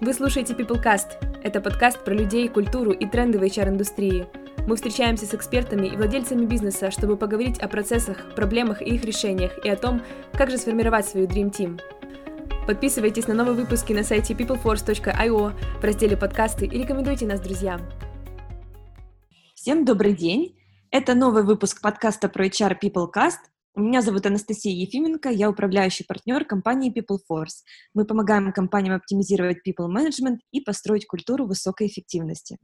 Вы слушаете PeopleCast. Это подкаст про людей, культуру и тренды в HR-индустрии. Мы встречаемся с экспертами и владельцами бизнеса, чтобы поговорить о процессах, проблемах и их решениях, и о том, как же сформировать свою Dream Team. Подписывайтесь на новые выпуски на сайте peopleforce.io в разделе «Подкасты» и рекомендуйте нас друзьям. Всем добрый день! Это новый выпуск подкаста про HR PeopleCast, меня зовут Анастасия Ефименко, я управляющий партнер компании PeopleForce. Мы помогаем компаниям оптимизировать people management и построить культуру высокой эффективности.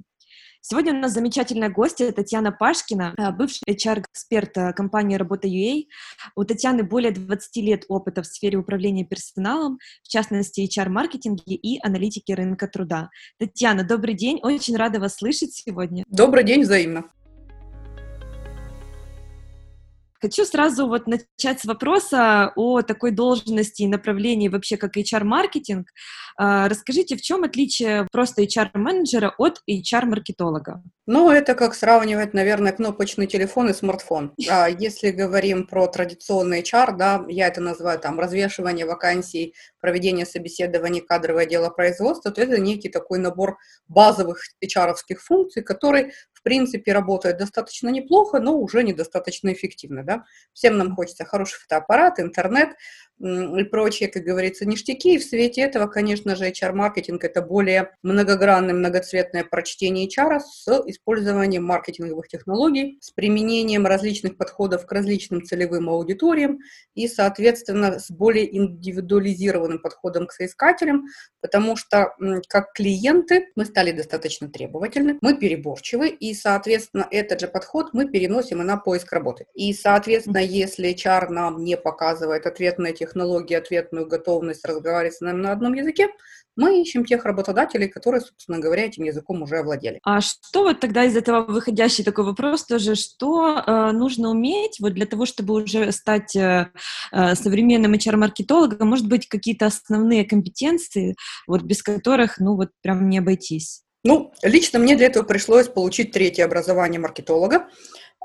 Сегодня у нас замечательная гостья Татьяна Пашкина, э, бывший HR-эксперт э, компании Работа.ua. У Татьяны более 20 лет опыта в сфере управления персоналом, в частности, HR-маркетинге и аналитики рынка труда. Татьяна, добрый день, очень рада вас слышать сегодня. Добрый день, взаимно. Хочу сразу вот начать с вопроса о такой должности и направлении вообще как HR-маркетинг. А, расскажите, в чем отличие просто HR-менеджера от HR-маркетолога? Ну, это как сравнивать, наверное, кнопочный телефон и смартфон. А если говорим про традиционный HR, да, я это называю там развешивание вакансий, проведение собеседований, кадровое дело производства, то это некий такой набор базовых hr функций, который, принципе, работает достаточно неплохо, но уже недостаточно эффективно. Да? Всем нам хочется хороший фотоаппарат, интернет, и прочие, как говорится, ништяки. И в свете этого, конечно же, HR-маркетинг – это более многогранное, многоцветное прочтение HR с использованием маркетинговых технологий, с применением различных подходов к различным целевым аудиториям и, соответственно, с более индивидуализированным подходом к соискателям, потому что как клиенты мы стали достаточно требовательны, мы переборчивы, и, соответственно, этот же подход мы переносим и на поиск работы. И, соответственно, если HR нам не показывает ответ на эти технологии, ответную готовность разговаривать с нами на одном языке, мы ищем тех работодателей, которые, собственно говоря, этим языком уже овладели. А что вот тогда из этого выходящий такой вопрос тоже, что э, нужно уметь вот для того, чтобы уже стать э, э современным HR-маркетологом, может быть, какие-то основные компетенции, вот без которых, ну вот прям не обойтись? Ну, лично мне для этого пришлось получить третье образование маркетолога. А,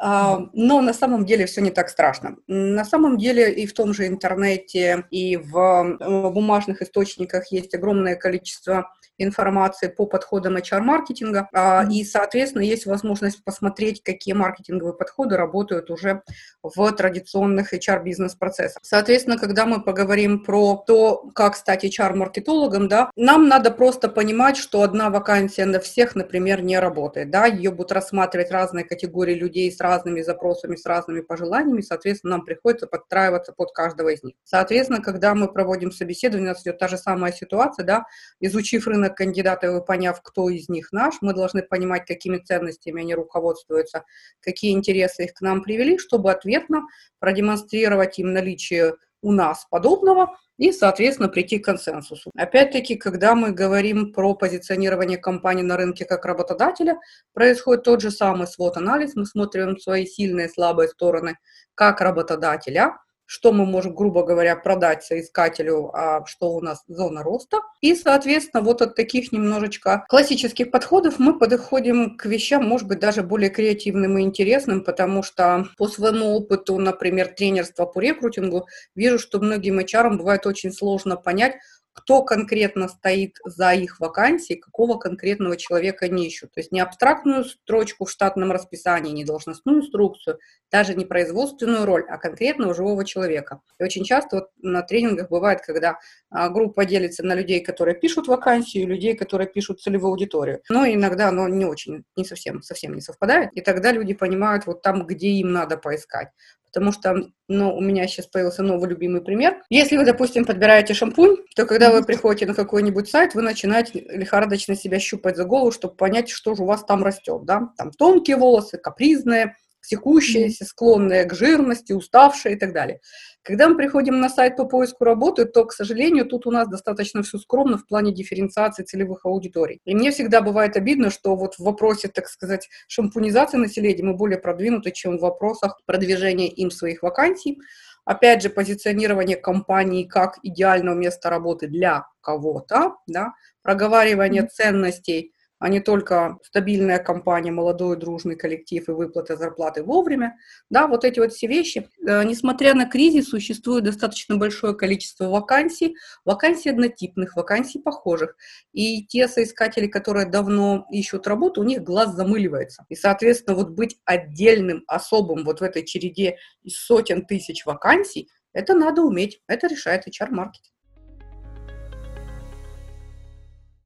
но на самом деле все не так страшно. На самом деле и в том же интернете, и в э, бумажных источниках есть огромное количество информации по подходам HR-маркетинга, а, и, соответственно, есть возможность посмотреть, какие маркетинговые подходы работают уже в традиционных HR-бизнес-процессах. Соответственно, когда мы поговорим про то, как стать HR-маркетологом, да, нам надо просто понимать, что одна вакансия на всех, например, не работает, да, ее будут рассматривать разные категории людей с разными запросами, с разными пожеланиями, соответственно, нам приходится подстраиваться под каждого из них. Соответственно, когда мы проводим собеседование, у нас идет та же самая ситуация, да, изучив рынок кандидатов и поняв, кто из них наш, мы должны понимать, какими ценностями они руководствуются, какие интересы их к нам привели, чтобы ответно продемонстрировать им наличие у нас подобного и, соответственно, прийти к консенсусу. Опять-таки, когда мы говорим про позиционирование компании на рынке как работодателя, происходит тот же самый свод-анализ. Мы смотрим свои сильные и слабые стороны как работодателя, что мы можем, грубо говоря, продать соискателю, а что у нас зона роста. И, соответственно, вот от таких немножечко классических подходов мы подходим к вещам, может быть, даже более креативным и интересным, потому что по своему опыту, например, тренерства по рекрутингу, вижу, что многим HR бывает очень сложно понять, кто конкретно стоит за их вакансией, какого конкретного человека они ищут. То есть не абстрактную строчку в штатном расписании, не должностную инструкцию, даже не производственную роль, а конкретного живого человека. И очень часто вот на тренингах бывает, когда а, группа делится на людей, которые пишут вакансию, и людей, которые пишут целевую аудиторию. Но иногда оно не очень, не совсем, совсем не совпадает. И тогда люди понимают вот там, где им надо поискать. Потому что, ну, у меня сейчас появился новый любимый пример. Если вы, допустим, подбираете шампунь, то когда вы приходите на какой-нибудь сайт, вы начинаете лихорадочно себя щупать за голову, чтобы понять, что же у вас там растет, да? Там тонкие волосы, капризные, психующиеся, склонные к жирности, уставшие и так далее. Когда мы приходим на сайт по поиску работы, то, к сожалению, тут у нас достаточно все скромно в плане дифференциации целевых аудиторий. И мне всегда бывает обидно, что вот в вопросе, так сказать, шампунизации населения мы более продвинуты, чем в вопросах продвижения им своих вакансий. Опять же, позиционирование компании как идеального места работы для кого-то, да, проговаривание ценностей а не только стабильная компания, молодой дружный коллектив и выплата зарплаты вовремя. Да, вот эти вот все вещи. Э, несмотря на кризис, существует достаточно большое количество вакансий, вакансий однотипных, вакансий похожих. И те соискатели, которые давно ищут работу, у них глаз замыливается. И, соответственно, вот быть отдельным, особым вот в этой череде из сотен тысяч вакансий, это надо уметь. Это решает HR-маркетинг.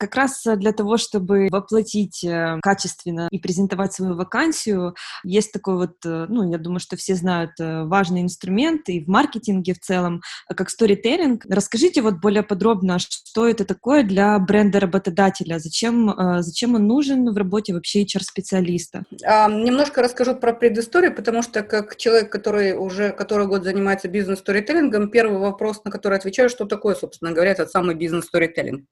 Как раз э, для того, чтобы воплотить э, качественно и презентовать свою вакансию, есть такой вот, э, ну, я думаю, что все знают важный инструмент и в маркетинге в целом, как сторителлинг. Расскажите вот более подробно, что это такое для бренда работодателя, зачем, зачем он нужен в работе вообще HR-специалиста? А, немножко расскажу про предысторию, потому что как человек, который уже который год занимается бизнес-сторителлингом, первый вопрос, на который отвечаю, что такое, собственно говоря, этот самый бизнес-сторителлинг.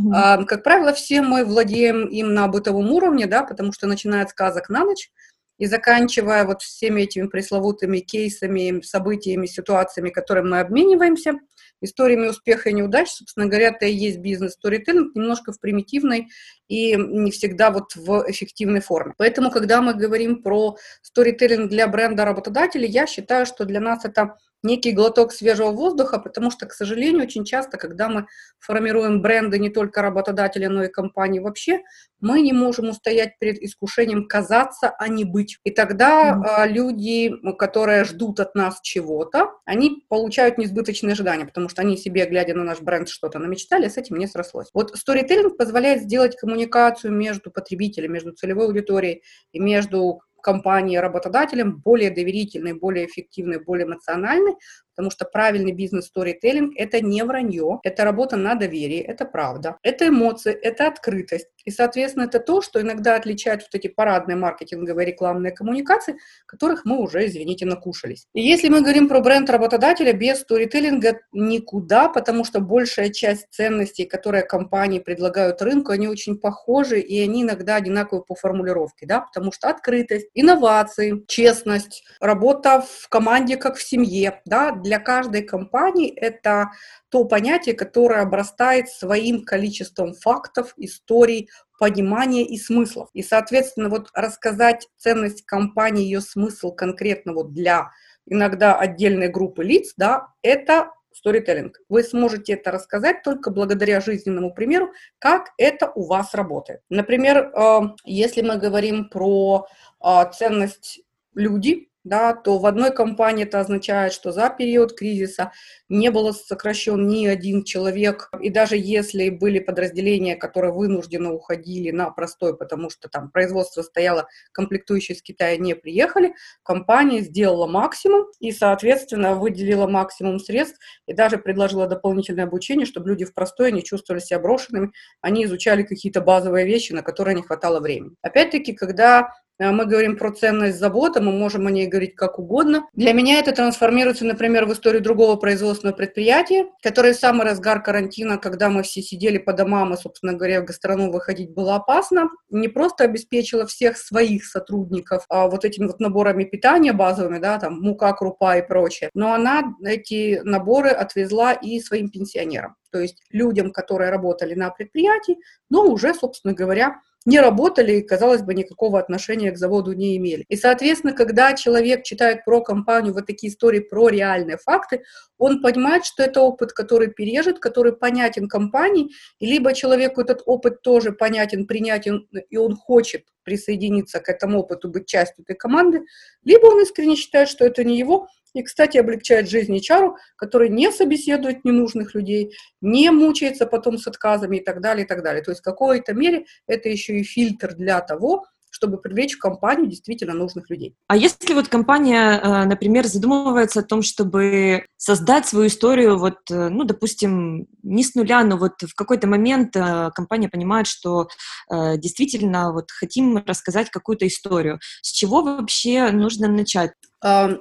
Mm-hmm. Как правило, все мы владеем им на бытовом уровне, да, потому что начиная от сказок на ночь и заканчивая вот всеми этими пресловутыми кейсами, событиями, ситуациями, которыми мы обмениваемся, историями успеха и неудач, собственно говоря, это и есть бизнес-сторителлинг, немножко в примитивной и не всегда вот в эффективной форме. Поэтому, когда мы говорим про сторителлинг для бренда работодателей, я считаю, что для нас это некий глоток свежего воздуха, потому что, к сожалению, очень часто, когда мы формируем бренды не только работодателя, но и компании вообще, мы не можем устоять перед искушением казаться, а не быть. И тогда mm-hmm. люди, которые ждут от нас чего-то, они получают несбыточные ожидания, потому что они себе, глядя на наш бренд, что-то намечтали, а с этим не срослось. Вот сторителлинг позволяет сделать коммуникацию между потребителем, между целевой аудиторией и между компании работодателем более доверительной, более эффективной, более эмоциональной, потому что правильный бизнес-сторителлинг – это не вранье, это работа на доверии, это правда, это эмоции, это открытость. И, соответственно, это то, что иногда отличает вот эти парадные маркетинговые рекламные коммуникации, которых мы уже, извините, накушались. И если мы говорим про бренд работодателя, без сторителлинга никуда, потому что большая часть ценностей, которые компании предлагают рынку, они очень похожи, и они иногда одинаковы по формулировке, да, потому что открытость, инновации, честность, работа в команде как в семье, да, для каждой компании это то понятие, которое обрастает своим количеством фактов, историй, понимания и смыслов. И, соответственно, вот рассказать ценность компании, ее смысл конкретно вот для иногда отдельной группы лиц, да, это сторителлинг. Вы сможете это рассказать только благодаря жизненному примеру, как это у вас работает. Например, э, если мы говорим про э, ценность люди, да, то в одной компании это означает, что за период кризиса не было сокращен ни один человек, и даже если были подразделения, которые вынужденно уходили на простой, потому что там производство стояло, комплектующие из Китая не приехали, компания сделала максимум и, соответственно, выделила максимум средств и даже предложила дополнительное обучение, чтобы люди в простой не чувствовали себя брошенными, они изучали какие-то базовые вещи, на которые не хватало времени. Опять-таки, когда мы говорим про ценность завода, мы можем о ней говорить как угодно. Для меня это трансформируется, например, в историю другого производственного предприятия, которое в самый разгар карантина, когда мы все сидели по домам и, собственно говоря, в гастроном выходить было опасно, не просто обеспечила всех своих сотрудников а вот этими вот наборами питания базовыми, да, там мука, крупа и прочее, но она эти наборы отвезла и своим пенсионерам, то есть людям, которые работали на предприятии, но уже, собственно говоря, не работали и, казалось бы, никакого отношения к заводу не имели. И, соответственно, когда человек читает про компанию, вот такие истории про реальные факты, он понимает, что это опыт, который пережит, который понятен компании, и либо человеку этот опыт тоже понятен, принятен, и он хочет присоединиться к этому опыту, быть частью этой команды, либо он искренне считает, что это не его, и, кстати, облегчает жизнь HR, который не собеседует ненужных людей, не мучается потом с отказами и так далее, и так далее. То есть в какой-то мере это еще и фильтр для того, чтобы привлечь в компанию действительно нужных людей. А если вот компания, э, например, задумывается о том, чтобы создать свою историю, вот, э, ну, допустим, не с нуля, но вот в какой-то момент э, компания понимает, что действительно вот хотим рассказать какую-то историю, с чего вообще нужно начать?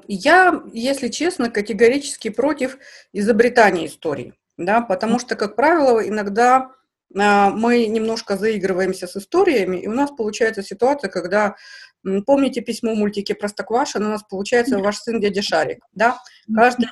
Я, если честно, категорически против изобретания истории, да, потому что, как правило, иногда а, мы немножко заигрываемся с историями, и у нас получается ситуация, когда, помните письмо в мультике Простоквашино, у нас получается ваш сын дядя Шарик, да? Каждый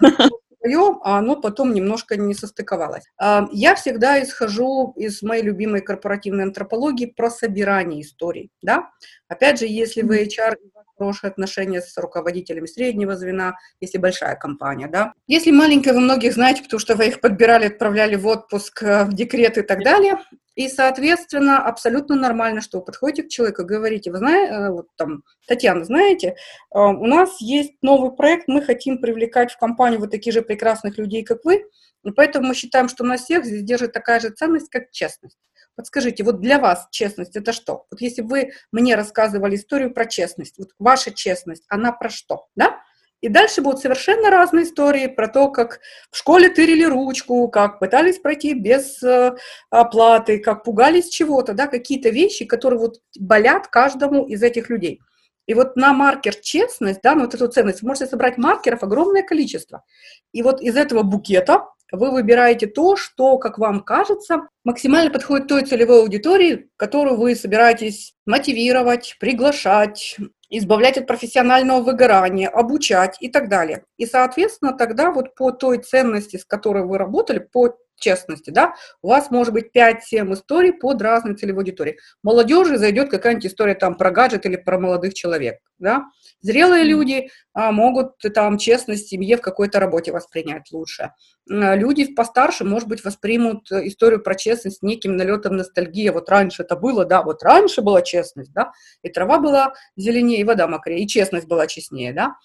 свое, а оно потом немножко не состыковалось. А, я всегда исхожу из моей любимой корпоративной антропологии про собирание историй, да. Опять же, если вы HR, хорошие отношения с руководителями среднего звена, если большая компания, да. Если маленькая, вы многих знаете, потому что вы их подбирали, отправляли в отпуск, э, в декрет и так далее. И, соответственно, абсолютно нормально, что вы подходите к человеку говорите, вы знаете, э, вот там, Татьяна, знаете, э, у нас есть новый проект, мы хотим привлекать в компанию вот таких же прекрасных людей, как вы, и поэтому мы считаем, что на всех здесь держит такая же ценность, как честность. Подскажите, вот для вас честность это что? Вот если вы мне рассказывали историю про честность, вот ваша честность, она про что, да? И дальше будут совершенно разные истории про то, как в школе тырили ручку, как пытались пройти без э, оплаты, как пугались чего-то, да, какие-то вещи, которые вот болят каждому из этих людей. И вот на маркер честность, да, на вот эту ценность, вы можете собрать маркеров огромное количество. И вот из этого букета вы выбираете то, что, как вам кажется, максимально подходит той целевой аудитории, которую вы собираетесь мотивировать, приглашать, избавлять от профессионального выгорания, обучать и так далее. И, соответственно, тогда вот по той ценности, с которой вы работали, по честности, да, у вас может быть 5-7 историй под разные целевой аудитории. Молодежи зайдет какая-нибудь история там про гаджет или про молодых человек, да. Зрелые люди а, могут там честность семье в какой-то работе воспринять лучше. А, люди постарше, может быть, воспримут историю про честность неким налетом ностальгии. Вот раньше это было, да, вот раньше была честность, да, и трава была зеленее, и вода мокрее, и честность была честнее, да.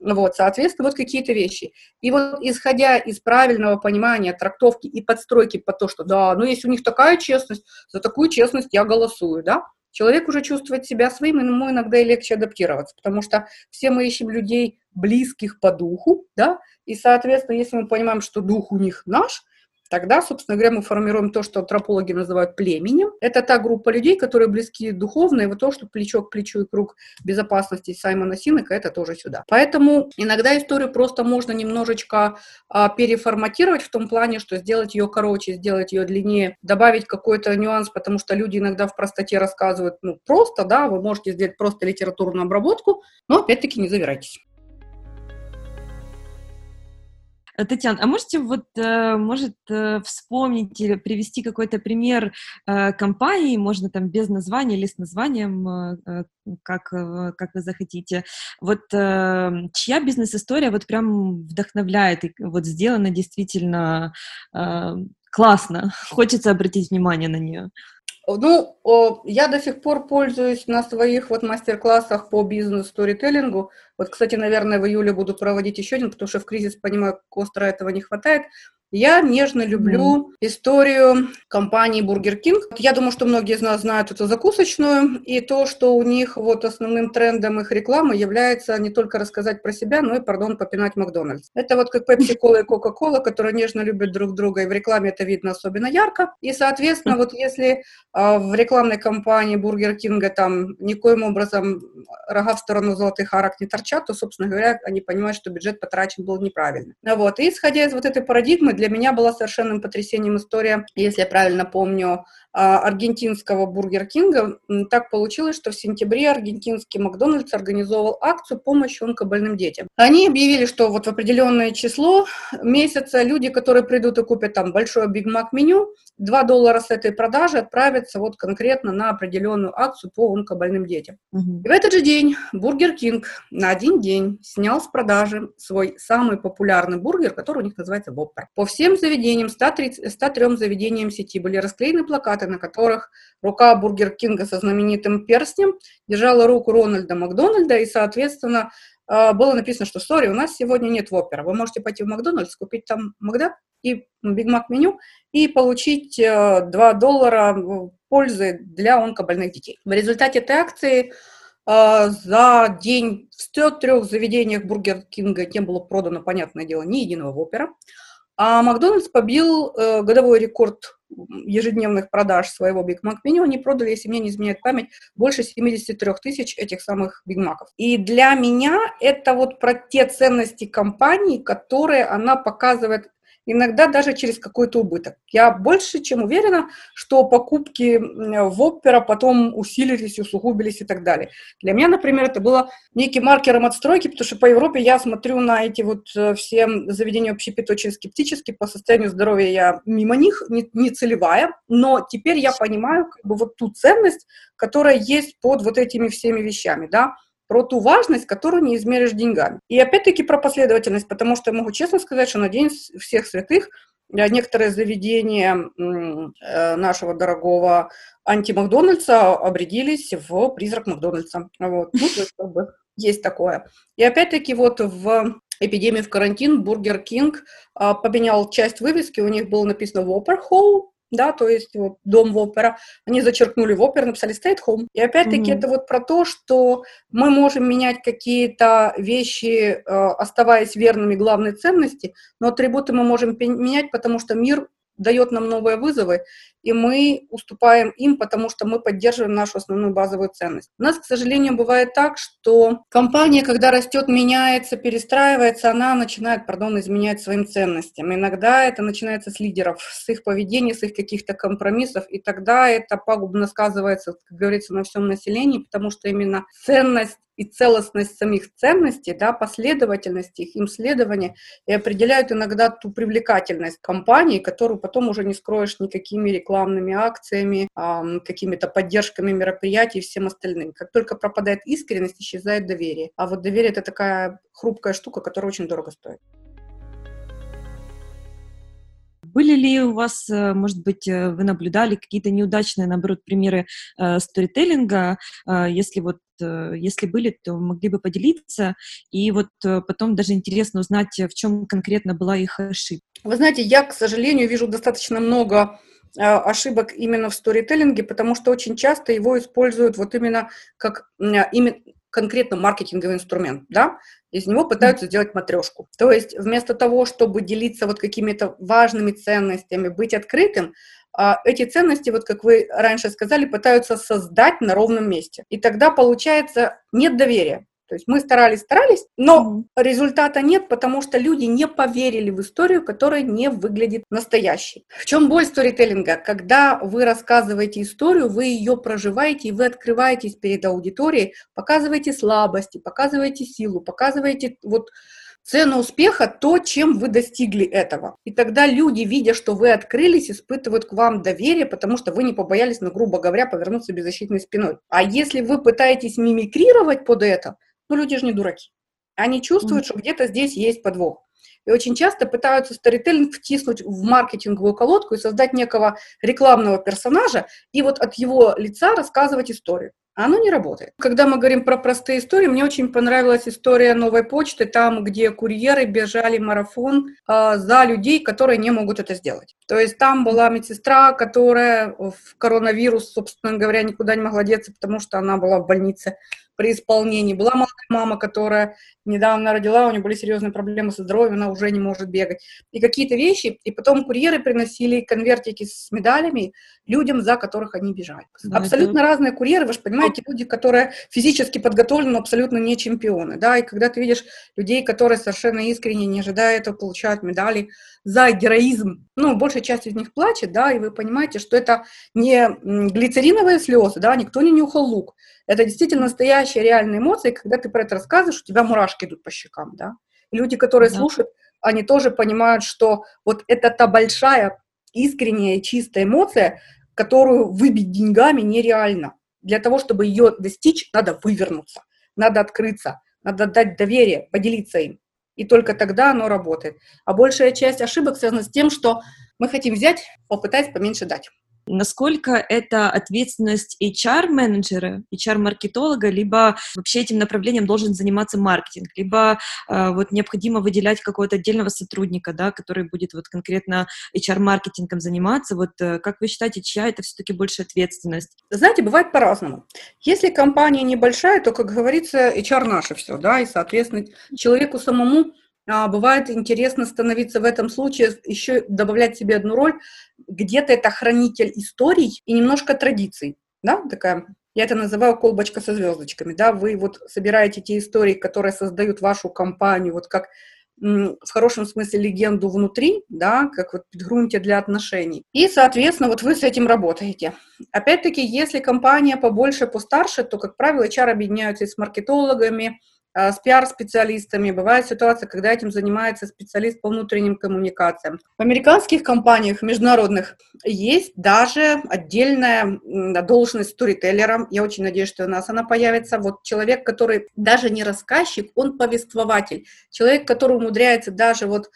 Вот, соответственно, вот какие-то вещи. И вот исходя из правильного понимания трактовки и подстройки по то, что да, ну если у них такая честность, за такую честность я голосую, да, человек уже чувствует себя своим, и ему иногда и легче адаптироваться, потому что все мы ищем людей близких по духу, да, и, соответственно, если мы понимаем, что дух у них наш, Тогда, собственно говоря, мы формируем то, что антропологи называют племенем. Это та группа людей, которые близки духовно, и вот то, что плечо к плечу и круг безопасности Саймона Синека, это тоже сюда. Поэтому иногда историю просто можно немножечко а, переформатировать в том плане, что сделать ее короче, сделать ее длиннее, добавить какой-то нюанс, потому что люди иногда в простоте рассказывают, ну, просто, да, вы можете сделать просто литературную обработку, но опять-таки не завирайтесь. Татьяна, а можете вот, э, может, э, вспомнить или привести какой-то пример компании, можно там без названия или с названием, как, как вы захотите, вот чья бизнес-история вот прям вдохновляет и вот сделана действительно классно, хочется обратить внимание на нее? Ну, я до сих пор пользуюсь на своих вот мастер-классах по бизнес-сторителлингу. Вот, кстати, наверное, в июле буду проводить еще один, потому что в кризис, понимаю, остро этого не хватает. Я нежно люблю mm. историю компании Burger King. Я думаю, что многие из нас знают эту закусочную, и то, что у них вот основным трендом их рекламы является не только рассказать про себя, но и, пардон, попинать Макдональдс. Это вот как Pepsi Cola и Coca-Cola, которые нежно любят друг друга, и в рекламе это видно особенно ярко. И, соответственно, вот если а, в рекламной кампании Burger King там никоим образом рога в сторону золотых арок не торчат, то, собственно говоря, они понимают, что бюджет потрачен был неправильно. Вот. И исходя из вот этой парадигмы, для меня была совершенным потрясением история, если я правильно помню, аргентинского Бургер Кинга. Так получилось, что в сентябре аргентинский Макдональдс организовал акцию помощи онкобольным детям. Они объявили, что вот в определенное число месяца люди, которые придут и купят там большое Биг Мак меню, 2 доллара с этой продажи отправятся вот конкретно на определенную акцию по онкобольным детям. Угу. И в этот же день Бургер Кинг на один день снял с продажи свой самый популярный бургер, который у них называется Воппер. По всем заведениям, 130, 103 заведениям сети были расклеены плакаты, на которых рука Бургер Кинга со знаменитым перстнем держала руку Рональда Макдональда, и, соответственно, а, было написано, что «Sorry, у нас сегодня нет Воппера, вы можете пойти в Макдональдс, купить там Макда и Биг Мак меню и получить 2 э, доллара пользы для онкобольных детей». В результате этой акции а, за день в 103 заведениях Бургер Кинга не было продано, понятное дело, ни единого Воппера. А Макдональдс побил э, годовой рекорд ежедневных продаж своего Биг Мак меню. Они продали, если мне не изменяет память, больше 73 тысяч этих самых Биг Маков. И для меня это вот про те ценности компании, которые она показывает иногда даже через какой-то убыток. Я больше чем уверена, что покупки Воппера потом усилились, усугубились и так далее. Для меня, например, это было неким маркером отстройки, потому что по Европе я смотрю на эти вот э, все заведения общепит очень скептически, по состоянию здоровья я мимо них, не, не целевая, но теперь я понимаю как бы вот ту ценность, которая есть под вот этими всеми вещами, да, про ту важность, которую не измеришь деньгами. И опять-таки про последовательность, потому что я могу честно сказать, что на День всех святых э, некоторые заведения э, нашего дорогого анти-Макдональдса обрядились в призрак Макдональдса. Вот. Ну, то есть, как бы, есть такое. И опять-таки вот в эпидемии в карантин Бургер Кинг а, поменял часть вывески, у них было написано Whopper Home, да, то есть вот дом в опера, они зачеркнули в опер, написали stay at home. И опять-таки mm-hmm. это вот про то, что мы можем менять какие-то вещи, э, оставаясь верными главной ценности, но атрибуты мы можем менять, потому что мир дает нам новые вызовы, и мы уступаем им, потому что мы поддерживаем нашу основную базовую ценность. У нас, к сожалению, бывает так, что компания, когда растет, меняется, перестраивается, она начинает, пардон, изменять своим ценностям. Иногда это начинается с лидеров, с их поведения, с их каких-то компромиссов, и тогда это пагубно сказывается, как говорится, на всем населении, потому что именно ценность и целостность самих ценностей, да, последовательность их, им следования и определяют иногда ту привлекательность компании, которую потом уже не скроешь никакими рекламными акциями, э, какими-то поддержками мероприятий и всем остальным. Как только пропадает искренность, исчезает доверие. А вот доверие – это такая хрупкая штука, которая очень дорого стоит. Были ли у вас, э, может быть, э, вы наблюдали какие-то неудачные, наоборот, примеры э, сторителлинга? Э, если вот, э, если были, то могли бы поделиться. И вот э, потом даже интересно узнать, в чем конкретно была их ошибка. Вы знаете, я, к сожалению, вижу достаточно много ошибок именно в сторителлинге, потому что очень часто его используют вот именно как именно конкретно маркетинговый инструмент, да, из него пытаются сделать матрешку. То есть вместо того, чтобы делиться вот какими-то важными ценностями, быть открытым, а, эти ценности, вот как вы раньше сказали, пытаются создать на ровном месте. И тогда получается нет доверия. То есть мы старались, старались, но результата нет, потому что люди не поверили в историю, которая не выглядит настоящей. В чем боль сторителлинга? Когда вы рассказываете историю, вы ее проживаете, и вы открываетесь перед аудиторией, показываете слабости, показываете силу, показываете вот цену успеха то, чем вы достигли этого. И тогда люди, видя, что вы открылись, испытывают к вам доверие, потому что вы не побоялись, ну, грубо говоря, повернуться беззащитной спиной. А если вы пытаетесь мимикрировать под это, ну, люди же не дураки. Они чувствуют, mm-hmm. что где-то здесь есть подвох. И очень часто пытаются сторителлинг втиснуть в маркетинговую колодку и создать некого рекламного персонажа, и вот от его лица рассказывать историю. А оно не работает. Когда мы говорим про простые истории, мне очень понравилась история новой почты, там, где курьеры бежали марафон э, за людей, которые не могут это сделать. То есть там была медсестра, которая в коронавирус, собственно говоря, никуда не могла деться, потому что она была в больнице при исполнении. Была молодая мама, которая недавно родила, у нее были серьезные проблемы со здоровьем, она уже не может бегать. И какие-то вещи, и потом курьеры приносили конвертики с медалями людям, за которых они бежали. Да, абсолютно это... разные курьеры, вы же понимаете, люди, которые физически подготовлены, но абсолютно не чемпионы, да, и когда ты видишь людей, которые совершенно искренне, не ожидая этого, получают медали за героизм, ну, большая часть из них плачет, да, и вы понимаете, что это не глицериновые слезы, да, никто не нюхал лук, это действительно настоящие реальные эмоции, когда ты про это рассказываешь, у тебя мурашки идут по щекам, да. Люди, которые да. слушают, они тоже понимают, что вот это та большая, искренняя и чистая эмоция, которую выбить деньгами нереально. Для того, чтобы ее достичь, надо вывернуться, надо открыться, надо дать доверие, поделиться им. И только тогда оно работает. А большая часть ошибок связана с тем, что мы хотим взять, попытать поменьше дать насколько это ответственность HR-менеджера, HR-маркетолога, либо вообще этим направлением должен заниматься маркетинг, либо э, вот необходимо выделять какого-то отдельного сотрудника, да, который будет вот конкретно HR-маркетингом заниматься. Вот э, как вы считаете, чья это все-таки больше ответственность? Знаете, бывает по-разному. Если компания небольшая, то, как говорится, HR наше все, да, и, соответственно, человеку самому бывает интересно становиться в этом случае, еще добавлять себе одну роль, где-то это хранитель историй и немножко традиций, да, такая, я это называю колбочка со звездочками, да, вы вот собираете те истории, которые создают вашу компанию, вот как в хорошем смысле легенду внутри, да, как вот грунте для отношений. И, соответственно, вот вы с этим работаете. Опять-таки, если компания побольше, постарше, то, как правило, HR объединяются с маркетологами, а, с пиар-специалистами. Бывает ситуация, когда этим занимается специалист по внутренним коммуникациям. В американских компаниях международных есть даже отдельная должность сторителлера. Я очень надеюсь, что у нас она появится. Вот человек, который даже не рассказчик, он повествователь. Человек, который умудряется даже вот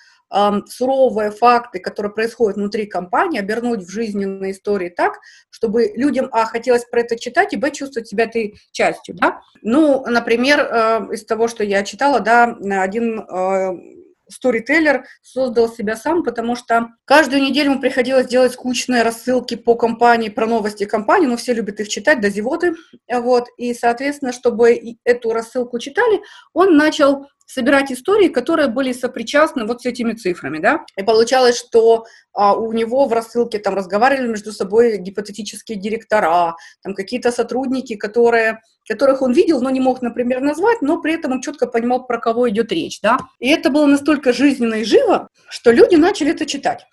суровые факты, которые происходят внутри компании, обернуть в жизненные истории так, чтобы людям, а, хотелось про это читать, и, б, чувствовать себя этой частью, да. Ну, например, э, из того, что я читала, да, один э, сторителлер создал себя сам, потому что каждую неделю ему приходилось делать скучные рассылки по компании, про новости компании, но все любят их читать, до зевоты, вот, и, соответственно, чтобы эту рассылку читали, он начал собирать истории, которые были сопричастны вот с этими цифрами, да, и получалось, что а, у него в рассылке там разговаривали между собой гипотетические директора, там какие-то сотрудники, которые, которых он видел, но не мог, например, назвать, но при этом он четко понимал, про кого идет речь, да, и это было настолько жизненно и живо, что люди начали это читать.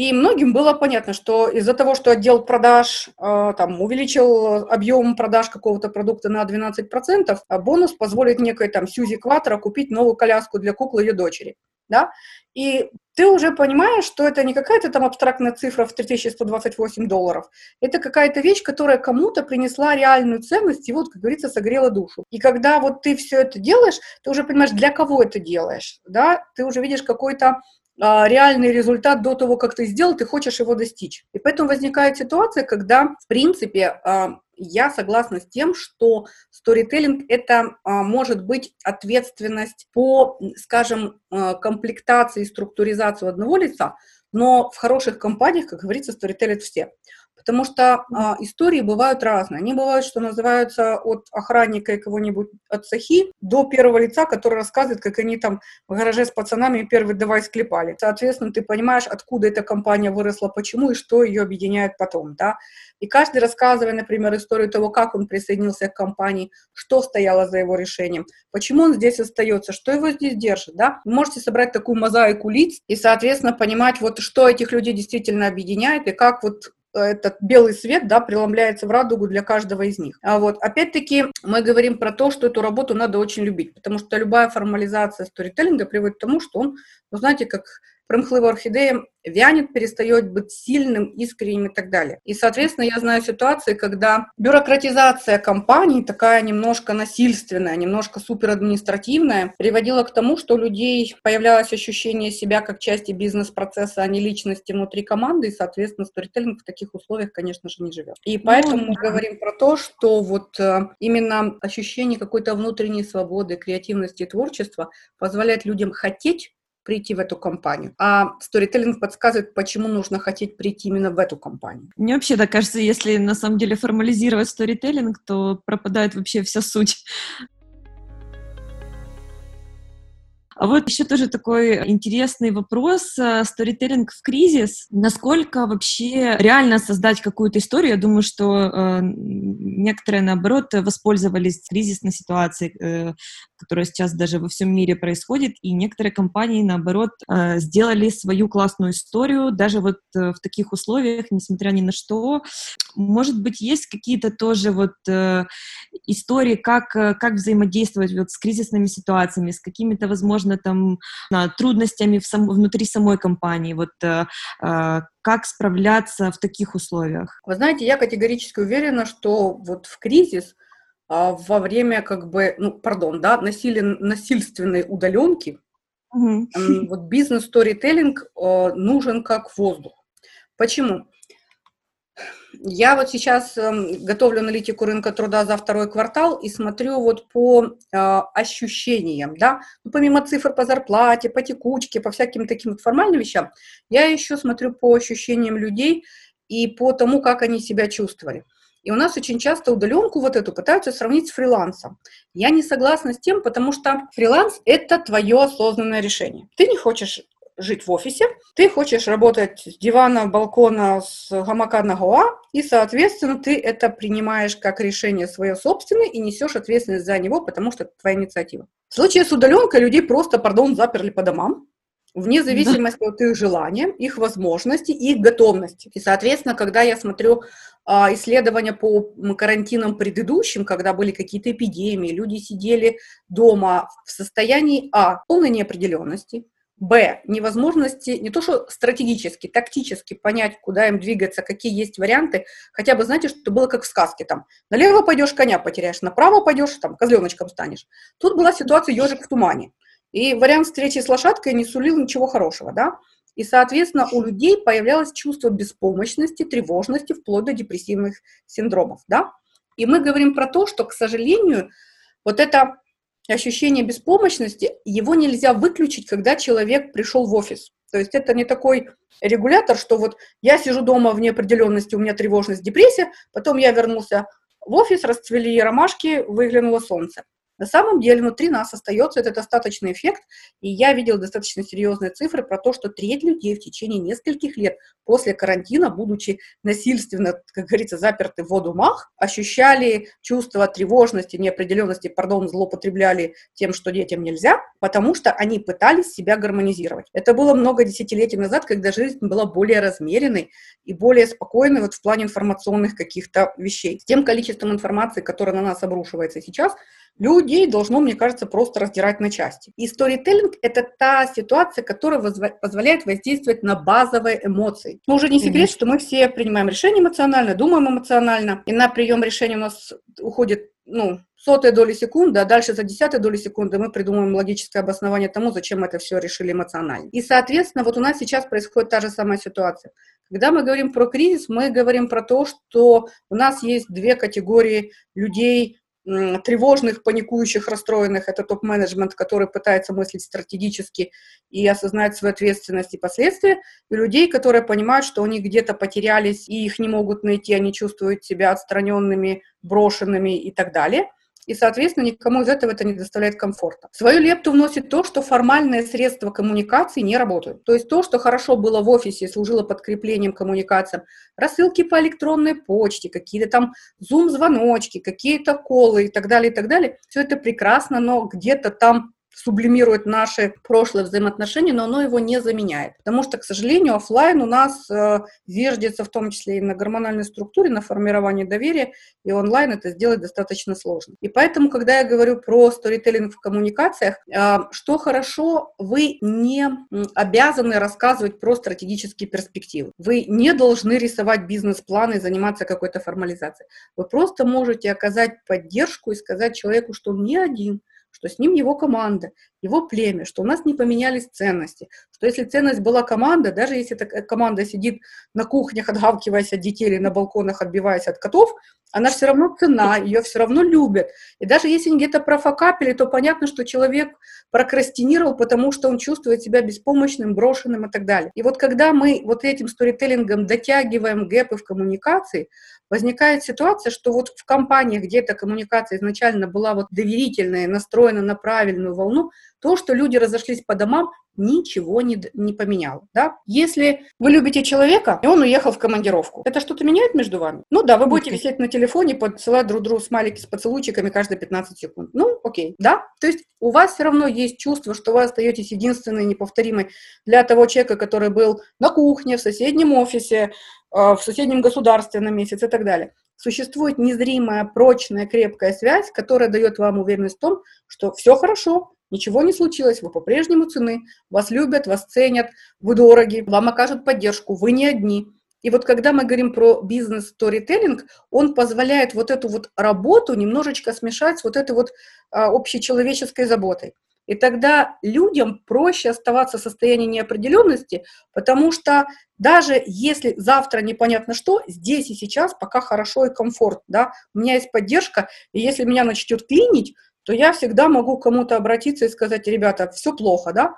И многим было понятно, что из-за того, что отдел продаж э, там, увеличил объем продаж какого-то продукта на 12%, а бонус позволит некой там Сьюзи Кватро купить новую коляску для куклы ее дочери. Да? И ты уже понимаешь, что это не какая-то там абстрактная цифра в 3128 долларов. Это какая-то вещь, которая кому-то принесла реальную ценность и вот, как говорится, согрела душу. И когда вот ты все это делаешь, ты уже понимаешь, для кого это делаешь, да, ты уже видишь какой-то реальный результат до того, как ты сделал, ты хочешь его достичь. И поэтому возникает ситуация, когда, в принципе, а, я согласна с тем, что сторителлинг – это а, может быть ответственность по, скажем, комплектации и структуризации одного лица, но в хороших компаниях, как говорится, сторителят все. Потому что а, истории бывают разные. Они бывают, что называются от охранника и кого-нибудь от сахи до первого лица, который рассказывает, как они там в гараже с пацанами первый девайс клепали. Соответственно, ты понимаешь, откуда эта компания выросла, почему и что ее объединяет потом. Да? И каждый, рассказывая, например, историю того, как он присоединился к компании, что стояло за его решением, почему он здесь остается, что его здесь держит, да, вы можете собрать такую мозаику лиц и, соответственно, понимать, вот что этих людей действительно объединяет и как вот этот белый свет, да, преломляется в радугу для каждого из них. А вот, опять-таки, мы говорим про то, что эту работу надо очень любить, потому что любая формализация сторителлинга приводит к тому, что он, ну, знаете, как примхлива орхидея вянет, перестает быть сильным, искренним и так далее. И, соответственно, я знаю ситуации, когда бюрократизация компаний, такая немножко насильственная, немножко суперадминистративная, приводила к тому, что у людей появлялось ощущение себя как части бизнес-процесса, а не личности внутри команды, и, соответственно, сторителлинг в таких условиях, конечно же, не живет. И поэтому ну, мы говорим про то, что вот э, именно ощущение какой-то внутренней свободы, креативности и творчества позволяет людям хотеть прийти в эту компанию. А сторителлинг подсказывает, почему нужно хотеть прийти именно в эту компанию. Мне вообще так кажется, если на самом деле формализировать сторителлинг, то пропадает вообще вся суть. А вот еще тоже такой интересный вопрос. Сторителлинг в кризис. Насколько вообще реально создать какую-то историю? Я думаю, что э, некоторые, наоборот, воспользовались кризисной ситуацией, э, которая сейчас даже во всем мире происходит, и некоторые компании, наоборот, э, сделали свою классную историю, даже вот э, в таких условиях, несмотря ни на что. Может быть, есть какие-то тоже вот э, истории, как, как взаимодействовать вот с кризисными ситуациями, с какими-то, возможно, там трудностями в сам, внутри самой компании, вот как справляться в таких условиях? Вы знаете, я категорически уверена, что вот в кризис а, во время как бы, ну, пардон, да, насилен, насильственной удаленки, угу. вот бизнес-сторителлинг э, нужен как воздух. Почему? Я вот сейчас эм, готовлю аналитику рынка труда за второй квартал и смотрю вот по э, ощущениям, да, ну, помимо цифр по зарплате, по текучке, по всяким таким вот формальным вещам, я еще смотрю по ощущениям людей и по тому, как они себя чувствовали. И у нас очень часто удаленку вот эту пытаются сравнить с фрилансом. Я не согласна с тем, потому что фриланс – это твое осознанное решение. Ты не хочешь жить в офисе, ты хочешь работать с дивана, балкона, с гамака на гоа, и, соответственно, ты это принимаешь как решение свое собственное и несешь ответственность за него, потому что это твоя инициатива. В случае с удаленкой людей просто, пардон, заперли по домам, вне зависимости от их желания, их возможностей, их готовности. И, соответственно, когда я смотрю а, исследования по карантинам предыдущим, когда были какие-то эпидемии, люди сидели дома в состоянии А, полной неопределенности, Б, невозможности не то что стратегически, тактически понять, куда им двигаться, какие есть варианты, хотя бы, знаете, что было как в сказке, там, налево пойдешь, коня потеряешь, направо пойдешь, там, козленочком станешь. Тут была ситуация ежик в тумане. И вариант встречи с лошадкой не сулил ничего хорошего, да? И, соответственно, у людей появлялось чувство беспомощности, тревожности, вплоть до депрессивных синдромов, да? И мы говорим про то, что, к сожалению, вот это ощущение беспомощности, его нельзя выключить, когда человек пришел в офис. То есть это не такой регулятор, что вот я сижу дома в неопределенности, у меня тревожность, депрессия, потом я вернулся в офис, расцвели ромашки, выглянуло солнце. На самом деле внутри нас остается этот остаточный эффект, и я видела достаточно серьезные цифры про то, что треть людей в течение нескольких лет после карантина, будучи насильственно, как говорится, заперты в домах, ощущали чувство тревожности, неопределенности, пардон, злоупотребляли тем, что детям нельзя, потому что они пытались себя гармонизировать. Это было много десятилетий назад, когда жизнь была более размеренной и более спокойной вот в плане информационных каких-то вещей. С тем количеством информации, которое на нас обрушивается сейчас, людей должно, мне кажется, просто раздирать на части. И сторителлинг – это та ситуация, которая позволяет воздействовать на базовые эмоции. Но уже не секрет, mm-hmm. что мы все принимаем решения эмоционально, думаем эмоционально, и на прием решения у нас уходит ну, сотая доли секунды, а дальше за десятой доли секунды мы придумываем логическое обоснование тому, зачем мы это все решили эмоционально. И, соответственно, вот у нас сейчас происходит та же самая ситуация. Когда мы говорим про кризис, мы говорим про то, что у нас есть две категории людей, тревожных, паникующих, расстроенных. Это топ-менеджмент, который пытается мыслить стратегически и осознать свою ответственность и последствия. И людей, которые понимают, что они где-то потерялись и их не могут найти, они чувствуют себя отстраненными, брошенными и так далее – и, соответственно, никому из этого это не доставляет комфорта. Свою лепту вносит то, что формальные средства коммуникации не работают. То есть то, что хорошо было в офисе, служило подкреплением коммуникациям, рассылки по электронной почте, какие-то там зум-звоночки, какие-то колы и так далее, и так далее, все это прекрасно, но где-то там сублимирует наши прошлые взаимоотношения, но оно его не заменяет. Потому что, к сожалению, офлайн у нас э, зиждется в том числе и на гормональной структуре, на формировании доверия, и онлайн это сделать достаточно сложно. И поэтому, когда я говорю про сторителлинг в коммуникациях, э, что хорошо, вы не обязаны рассказывать про стратегические перспективы. Вы не должны рисовать бизнес-планы и заниматься какой-то формализацией. Вы просто можете оказать поддержку и сказать человеку, что он не один, что с ним его команда, его племя, что у нас не поменялись ценности, что если ценность была команда, даже если эта команда сидит на кухнях, отгавкиваясь от детей или на балконах, отбиваясь от котов, она все равно цена, ее все равно любят. И даже если где-то профокапили, то понятно, что человек прокрастинировал, потому что он чувствует себя беспомощным, брошенным и так далее. И вот когда мы вот этим сторителлингом дотягиваем гэпы в коммуникации, возникает ситуация, что вот в компаниях, где эта коммуникация изначально была вот доверительная, настроена на правильную волну, то, что люди разошлись по домам, ничего не, не поменяло. Да? Если вы любите человека, и он уехал в командировку, это что-то меняет между вами? Ну да, вы будете висеть на телефоне, подсылать друг другу смайлики с поцелуйчиками каждые 15 секунд. Ну, окей, да? То есть у вас все равно есть чувство, что вы остаетесь единственной, неповторимой для того человека, который был на кухне, в соседнем офисе, э, в соседнем государстве на месяц и так далее. Существует незримая, прочная, крепкая связь, которая дает вам уверенность в том, что все хорошо, Ничего не случилось, вы по-прежнему цены, вас любят, вас ценят, вы дороги, вам окажут поддержку, вы не одни. И вот когда мы говорим про бизнес-сторителлинг, он позволяет вот эту вот работу немножечко смешать с вот этой вот а, общечеловеческой заботой. И тогда людям проще оставаться в состоянии неопределенности, потому что даже если завтра непонятно что, здесь и сейчас пока хорошо и комфортно, да, у меня есть поддержка, и если меня начнет клинить, то я всегда могу к кому-то обратиться и сказать, ребята, все плохо, да.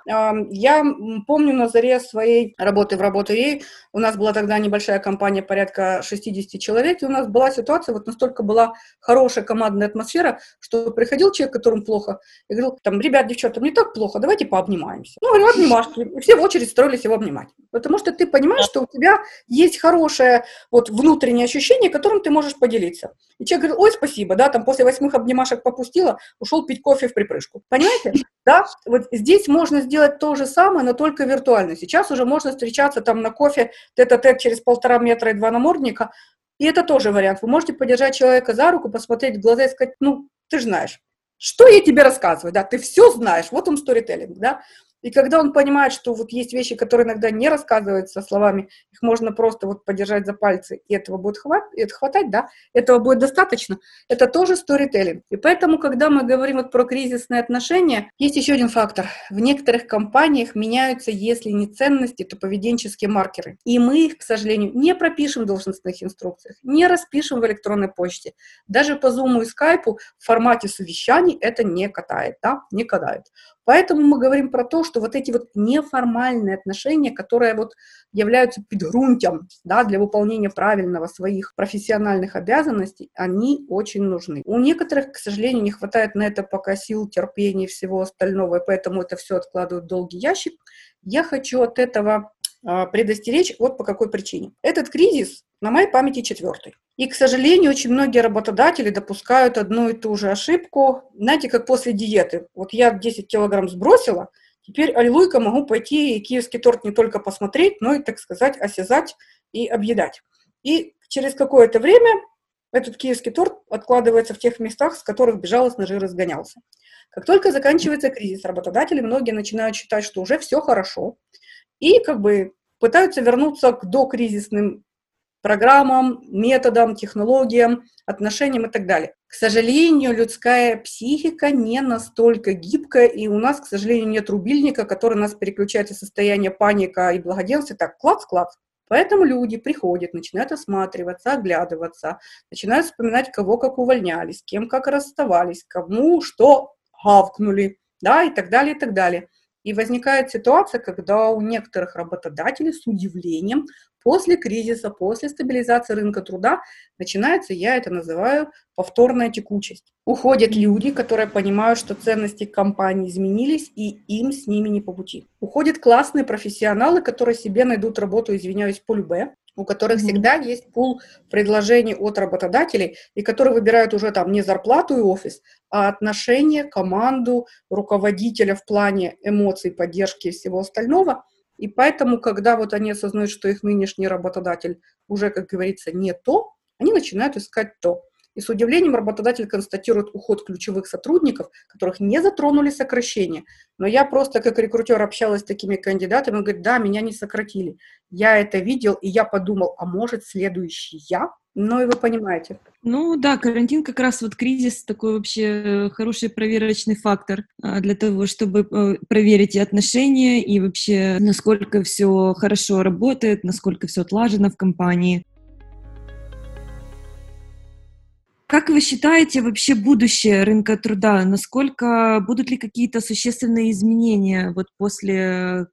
Я помню на заре своей работы в работе ей, у нас была тогда небольшая компания, порядка 60 человек, и у нас была ситуация, вот настолько была хорошая командная атмосфера, что приходил человек, которому плохо, и говорил, там, ребят, девчата, мне так плохо, давайте пообнимаемся. Ну, говорю, обнимашки. И все в очередь строились его обнимать. Потому что ты понимаешь, что у тебя есть хорошее вот внутреннее ощущение, которым ты можешь поделиться. И человек говорит, ой, спасибо, да, там после восьмых обнимашек попустила, ушел пить кофе в припрыжку. Понимаете? Да, вот здесь можно сделать то же самое, но только виртуально. Сейчас уже можно встречаться там на кофе тет-а-тет через полтора метра и два намордника, и это тоже вариант. Вы можете подержать человека за руку, посмотреть в глаза и сказать, ну, ты же знаешь, что я тебе рассказываю, да, ты все знаешь, вот он сторителлинг, да, и когда он понимает, что вот есть вещи, которые иногда не рассказываются словами, их можно просто вот подержать за пальцы, и этого будет хват, это хватать, да, этого будет достаточно, это тоже сторителлинг. И поэтому, когда мы говорим вот про кризисные отношения, есть еще один фактор. В некоторых компаниях меняются, если не ценности, то поведенческие маркеры. И мы их, к сожалению, не пропишем в должностных инструкциях, не распишем в электронной почте. Даже по Zoom и Skype в формате совещаний это не катает, да, не катает. Поэтому мы говорим про то, что вот эти вот неформальные отношения, которые вот являются подгрунтем да, для выполнения правильного своих профессиональных обязанностей, они очень нужны. У некоторых, к сожалению, не хватает на это пока сил, терпения и всего остального, и поэтому это все откладывают в долгий ящик. Я хочу от этого предостеречь вот по какой причине. Этот кризис на моей памяти четвертый. И, к сожалению, очень многие работодатели допускают одну и ту же ошибку. Знаете, как после диеты. Вот я 10 килограмм сбросила, теперь, аллилуйка, могу пойти и киевский торт не только посмотреть, но и, так сказать, осязать и объедать. И через какое-то время этот киевский торт откладывается в тех местах, с которых безжалостно жир разгонялся. Как только заканчивается кризис, работодатели многие начинают считать, что уже все хорошо, и как бы пытаются вернуться к докризисным программам, методам, технологиям, отношениям и так далее. К сожалению, людская психика не настолько гибкая, и у нас, к сожалению, нет рубильника, который нас переключает из состояния паника и благоденствия, так, клац-клац. Поэтому люди приходят, начинают осматриваться, оглядываться, начинают вспоминать, кого как увольняли, с кем как расставались, кому что гавкнули, да, и так далее, и так далее. И возникает ситуация, когда у некоторых работодателей с удивлением после кризиса, после стабилизации рынка труда начинается, я это называю, повторная текучесть. Уходят люди, которые понимают, что ценности компании изменились, и им с ними не по пути. Уходят классные профессионалы, которые себе найдут работу, извиняюсь, по любе, у которых mm-hmm. всегда есть пул предложений от работодателей, и которые выбирают уже там не зарплату и офис, а отношения, команду, руководителя в плане эмоций, поддержки и всего остального. И поэтому, когда вот они осознают, что их нынешний работодатель уже, как говорится, не то, они начинают искать то. И с удивлением работодатель констатирует уход ключевых сотрудников, которых не затронули сокращение. Но я просто как рекрутер общалась с такими кандидатами, он говорит, да, меня не сократили. Я это видел, и я подумал, а может следующий я? Ну и вы понимаете. Ну да, карантин как раз вот кризис такой вообще э, хороший проверочный фактор а, для того, чтобы э, проверить и отношения, и вообще насколько все хорошо работает, насколько все отлажено в компании. Как вы считаете вообще будущее рынка труда? Насколько будут ли какие-то существенные изменения вот после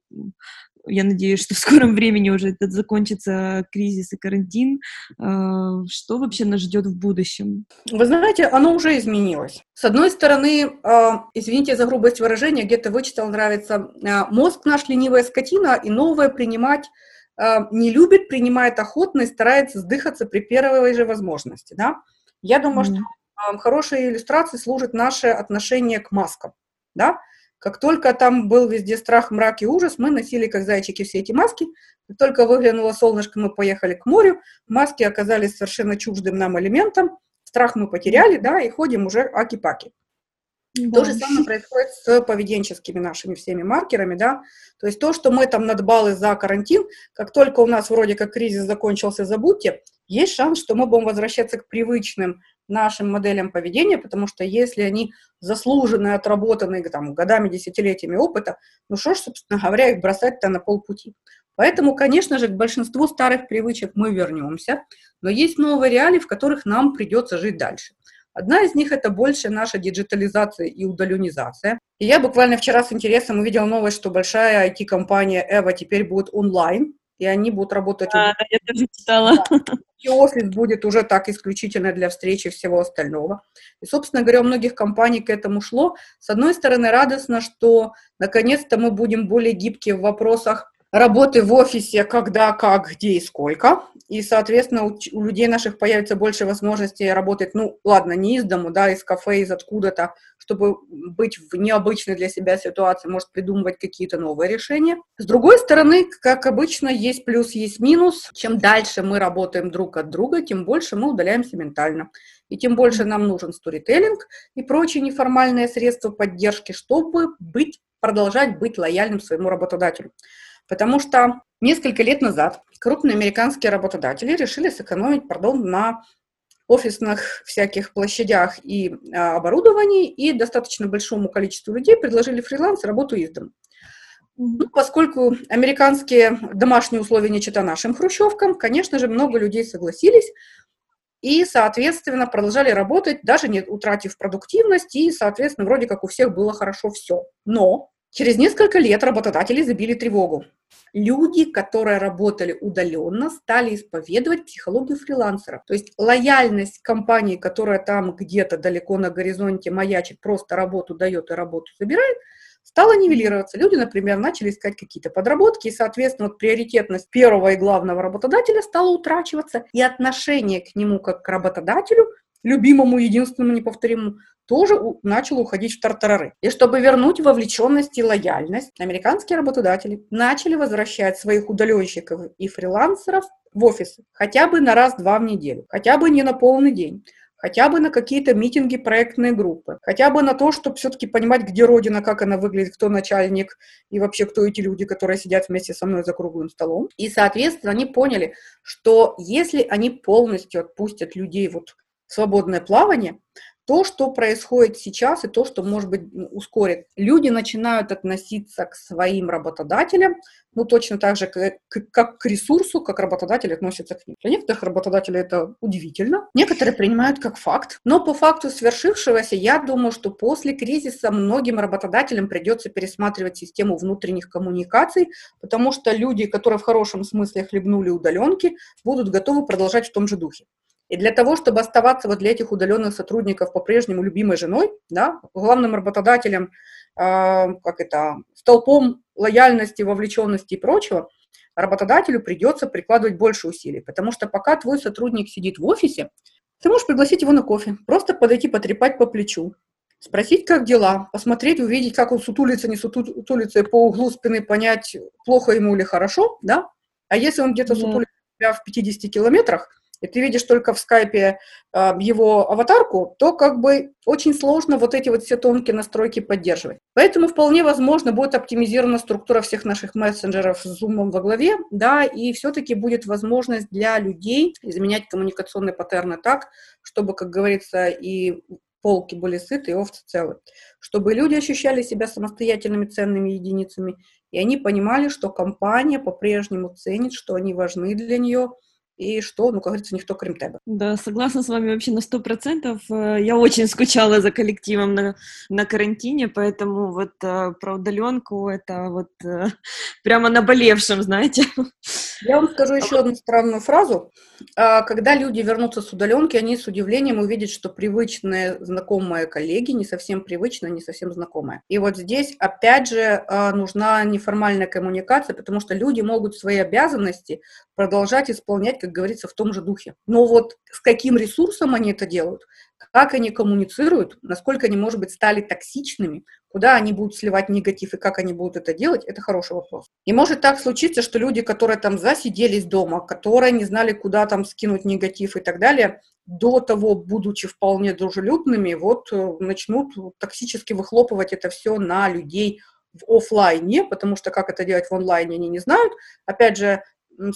я надеюсь, что в скором времени уже этот закончится кризис и карантин. А, что вообще нас ждет в будущем? Вы знаете, оно уже изменилось. С одной стороны, а, извините за грубость выражения, где-то вычитал, нравится, мозг наш ленивая скотина, и новое принимать не любит, принимает охотно и старается сдыхаться при первой же возможности. Да? Я думаю, mm-hmm. что хорошей иллюстрацией служит наше отношение к маскам. Да? Как только там был везде страх, мрак и ужас, мы носили, как зайчики, все эти маски. Как только выглянуло солнышко, мы поехали к морю. Маски оказались совершенно чуждым нам элементом. Страх мы потеряли, да, и ходим уже аки-паки. Да. То же самое происходит с поведенческими нашими всеми маркерами, да. То есть то, что мы там надбалы за карантин, как только у нас вроде как кризис закончился, забудьте, есть шанс, что мы будем возвращаться к привычным нашим моделям поведения, потому что если они заслуженные, отработанные там, годами, десятилетиями опыта, ну что ж, собственно говоря, их бросать-то на полпути. Поэтому, конечно же, к большинству старых привычек мы вернемся, но есть новые реалии, в которых нам придется жить дальше. Одна из них – это больше наша диджитализация и удаленизация. И я буквально вчера с интересом увидела новость, что большая IT-компания Эва теперь будет онлайн, и они будут работать... А, я тоже читала. И офис будет уже так исключительно для встречи всего остального. И, собственно говоря, у многих компаний к этому шло. С одной стороны, радостно, что наконец-то мы будем более гибкие в вопросах работы в офисе, когда, как, где и сколько. И, соответственно, у, у людей наших появится больше возможностей работать, ну, ладно, не из дому, да, из кафе, из откуда-то, чтобы быть в необычной для себя ситуации, может придумывать какие-то новые решения. С другой стороны, как обычно, есть плюс, есть минус. Чем дальше мы работаем друг от друга, тем больше мы удаляемся ментально. И тем больше нам нужен сторителлинг и прочие неформальные средства поддержки, чтобы быть, продолжать быть лояльным своему работодателю. Потому что несколько лет назад крупные американские работодатели решили сэкономить, пардон, на офисных всяких площадях и а, оборудовании, и достаточно большому количеству людей предложили фриланс, работу из дома. Ну, поскольку американские домашние условия не чита нашим хрущевкам, конечно же, много людей согласились и, соответственно, продолжали работать, даже не утратив продуктивность, и, соответственно, вроде как у всех было хорошо все. Но через несколько лет работодатели забили тревогу люди, которые работали удаленно, стали исповедовать психологию фрилансера. То есть лояльность компании, которая там где-то далеко на горизонте маячит, просто работу дает и работу забирает, стала нивелироваться. Люди, например, начали искать какие-то подработки, и, соответственно, вот приоритетность первого и главного работодателя стала утрачиваться, и отношение к нему как к работодателю, любимому, единственному, неповторимому, тоже начал уходить в тартарары. И чтобы вернуть вовлеченность и лояльность, американские работодатели начали возвращать своих удаленщиков и фрилансеров в офисы хотя бы на раз-два в неделю, хотя бы не на полный день хотя бы на какие-то митинги, проектные группы, хотя бы на то, чтобы все-таки понимать, где родина, как она выглядит, кто начальник и вообще кто эти люди, которые сидят вместе со мной за круглым столом. И, соответственно, они поняли, что если они полностью отпустят людей вот в свободное плавание, то, что происходит сейчас и то, что, может быть, ускорит. Люди начинают относиться к своим работодателям, ну, точно так же, как, как к ресурсу, как работодатель относится к ним. Для некоторых работодателей это удивительно, некоторые принимают как факт. Но по факту свершившегося, я думаю, что после кризиса многим работодателям придется пересматривать систему внутренних коммуникаций, потому что люди, которые в хорошем смысле хлебнули удаленки, будут готовы продолжать в том же духе. И для того, чтобы оставаться вот для этих удаленных сотрудников по-прежнему любимой женой, да, главным работодателем, э, как это, столпом лояльности, вовлеченности и прочего, работодателю придется прикладывать больше усилий. Потому что пока твой сотрудник сидит в офисе, ты можешь пригласить его на кофе, просто подойти, потрепать по плечу, спросить, как дела, посмотреть, увидеть, как он сутулится, не сутулится, по углу спины понять, плохо ему или хорошо, да? А если он где-то да. сутулится в 50 километрах, и ты видишь только в скайпе э, его аватарку, то как бы очень сложно вот эти вот все тонкие настройки поддерживать. Поэтому вполне возможно будет оптимизирована структура всех наших мессенджеров с Zoom во главе, да, и все-таки будет возможность для людей изменять коммуникационные паттерны так, чтобы, как говорится, и полки были сыты, и овцы целы. Чтобы люди ощущали себя самостоятельными ценными единицами, и они понимали, что компания по-прежнему ценит, что они важны для нее, и что, ну, как говорится, никто кроме тебя. Да, согласна с вами вообще на сто процентов. Э, я очень скучала за коллективом на, на карантине, поэтому вот э, про удаленку это вот э, прямо наболевшим, знаете. Я вам скажу еще одну странную фразу. А, когда люди вернутся с удаленки, они с удивлением увидят, что привычные знакомые коллеги не совсем привычные, не совсем знакомые. И вот здесь, опять же, а, нужна неформальная коммуникация, потому что люди могут свои обязанности продолжать исполнять, как говорится, в том же духе. Но вот с каким ресурсом они это делают, как они коммуницируют, насколько они, может быть, стали токсичными, куда они будут сливать негатив и как они будут это делать, это хороший вопрос. И может так случиться, что люди, которые там засиделись дома, которые не знали, куда там скинуть негатив и так далее, до того, будучи вполне дружелюбными, вот э, начнут токсически выхлопывать это все на людей в офлайне, потому что как это делать в онлайне они не знают. Опять же,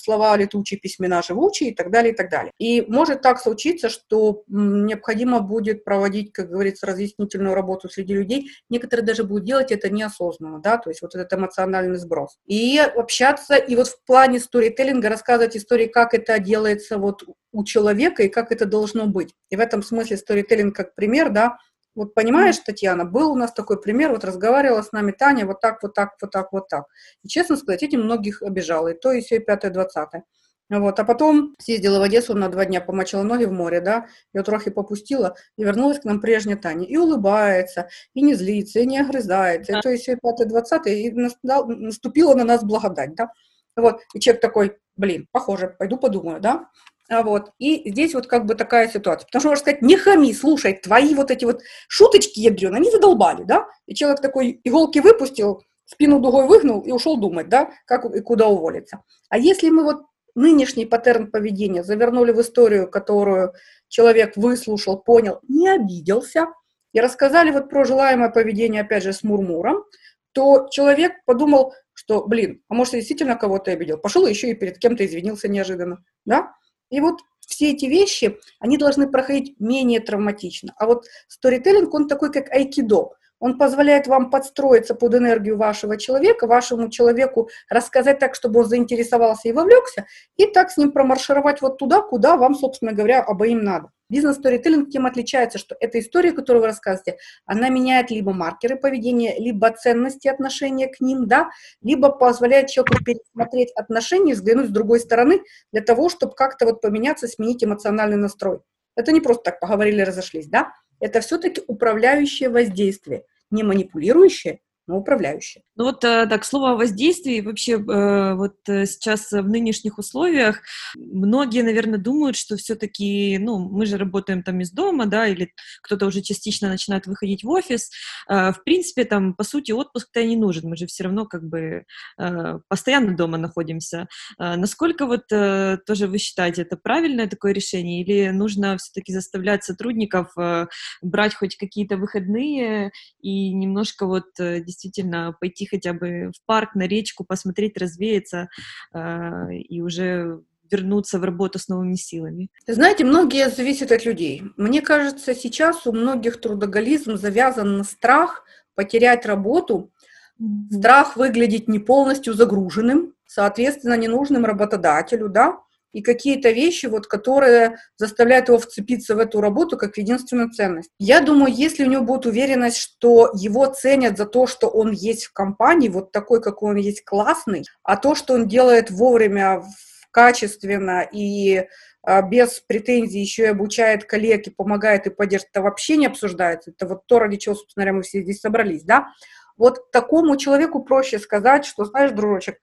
слова летучие, письмена живучие и так далее, и так далее. И может так случиться, что необходимо будет проводить, как говорится, разъяснительную работу среди людей. Некоторые даже будут делать это неосознанно, да, то есть вот этот эмоциональный сброс. И общаться, и вот в плане сторителлинга рассказывать истории, как это делается вот у человека и как это должно быть. И в этом смысле сторителлинг как пример, да, вот понимаешь, Татьяна, был у нас такой пример, вот разговаривала с нами Таня вот так, вот так, вот так, вот так. И, честно сказать, этим многих обижала, и то, и все, и пятое, двадцатое. Вот, а потом съездила в Одессу на два дня, помочила ноги в море, да, ее трохи попустила, и вернулась к нам прежняя Таня. И улыбается, и не злится, и не огрызается, и то, и все, и пятое, двадцатое, и наступила на нас благодать, да. Вот, и человек такой, блин, похоже, пойду подумаю, да. А вот. И здесь вот как бы такая ситуация. Потому что можно сказать, не хами, слушай, твои вот эти вот шуточки ядреные, они задолбали, да? И человек такой иголки выпустил, спину дугой выгнул и ушел думать, да, как и куда уволиться. А если мы вот нынешний паттерн поведения завернули в историю, которую человек выслушал, понял, не обиделся, и рассказали вот про желаемое поведение, опять же, с мурмуром, то человек подумал, что, блин, а может, я действительно кого-то обидел? Пошел еще и перед кем-то извинился неожиданно, да? И вот все эти вещи, они должны проходить менее травматично. А вот сторителлинг, он такой, как айкидо. Он позволяет вам подстроиться под энергию вашего человека, вашему человеку рассказать так, чтобы он заинтересовался и вовлекся, и так с ним промаршировать вот туда, куда вам, собственно говоря, обоим надо. Бизнес-сторителлинг тем отличается, что эта история, которую вы рассказываете, она меняет либо маркеры поведения, либо ценности отношения к ним, да, либо позволяет человеку пересмотреть отношения, взглянуть с другой стороны для того, чтобы как-то вот поменяться, сменить эмоциональный настрой. Это не просто так поговорили, разошлись, да? Это все-таки управляющее воздействие, не манипулирующее, но управляющее. Ну вот э, так, слово о воздействии вообще э, вот э, сейчас в нынешних условиях многие, наверное, думают, что все-таки, ну, мы же работаем там из дома, да, или кто-то уже частично начинает выходить в офис. В принципе, там, по сути, отпуск-то не нужен, мы же все равно как бы постоянно дома находимся. Насколько вот тоже вы считаете, это правильное такое решение, или нужно все-таки заставлять сотрудников брать хоть какие-то выходные и немножко вот действительно пойти хотя бы в парк, на речку, посмотреть, развеяться э, и уже вернуться в работу с новыми силами? Знаете, многие зависят от людей. Мне кажется, сейчас у многих трудоголизм завязан на страх потерять работу, страх выглядеть не полностью загруженным, соответственно, ненужным работодателю, да, и какие-то вещи, вот, которые заставляют его вцепиться в эту работу как в единственную ценность. Я думаю, если у него будет уверенность, что его ценят за то, что он есть в компании, вот такой, какой он есть, классный, а то, что он делает вовремя, качественно и а, без претензий еще и обучает коллег и помогает и поддерживает, это вообще не обсуждается. Это вот то, ради чего, собственно говоря, мы все здесь собрались, да? Вот такому человеку проще сказать, что, знаешь, дружочек,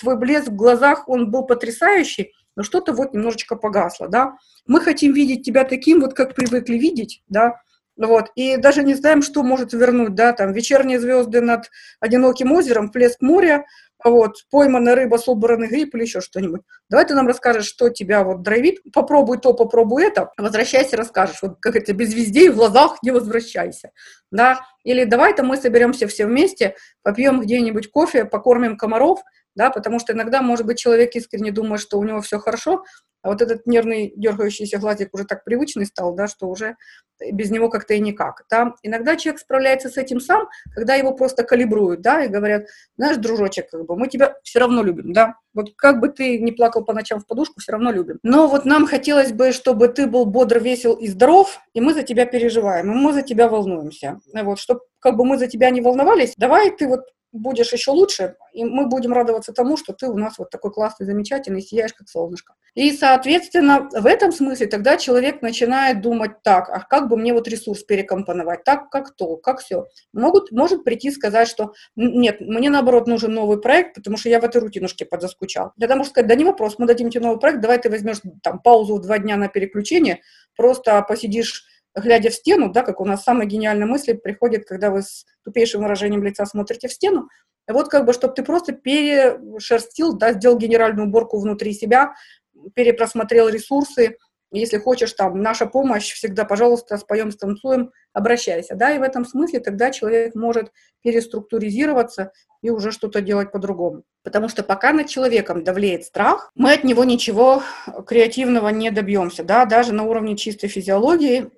твой блеск в глазах, он был потрясающий, но что-то вот немножечко погасло, да. Мы хотим видеть тебя таким, вот как привыкли видеть, да, вот, и даже не знаем, что может вернуть, да, там, вечерние звезды над одиноким озером, плеск моря, вот, пойманная рыба, собранный гриб или еще что-нибудь. Давай ты нам расскажешь, что тебя вот драйвит, попробуй то, попробуй это, возвращайся, расскажешь, вот как это, без везде в глазах не возвращайся, да, или давай-то мы соберемся все вместе, попьем где-нибудь кофе, покормим комаров, да, потому что иногда, может быть, человек искренне думает, что у него все хорошо, а вот этот нервный дергающийся глазик уже так привычный стал, да, что уже без него как-то и никак. Да. Иногда человек справляется с этим сам, когда его просто калибруют, да, и говорят, знаешь, дружочек, как бы, мы тебя все равно любим, да, вот как бы ты не плакал по ночам в подушку, все равно любим. Но вот нам хотелось бы, чтобы ты был бодр, весел и здоров, и мы за тебя переживаем, и мы за тебя волнуемся. Вот, чтобы как бы мы за тебя не волновались, давай ты вот будешь еще лучше, и мы будем радоваться тому, что ты у нас вот такой классный, замечательный, сияешь как солнышко. И, соответственно, в этом смысле тогда человек начинает думать так, а как бы мне вот ресурс перекомпоновать, так, как то, как все. Могут, может прийти сказать, что нет, мне наоборот нужен новый проект, потому что я в этой рутинушке подзаскучал. Для того, чтобы сказать, да не вопрос, мы дадим тебе новый проект, давай ты возьмешь там паузу в два дня на переключение, просто посидишь глядя в стену, да, как у нас самые гениальные мысли приходят, когда вы с тупейшим выражением лица смотрите в стену, вот как бы, чтобы ты просто перешерстил, да, сделал генеральную уборку внутри себя, перепросмотрел ресурсы, если хочешь, там, наша помощь, всегда, пожалуйста, споем, станцуем, обращайся, да, и в этом смысле тогда человек может переструктуризироваться и уже что-то делать по-другому. Потому что пока над человеком давлеет страх, мы от него ничего креативного не добьемся, да, даже на уровне чистой физиологии.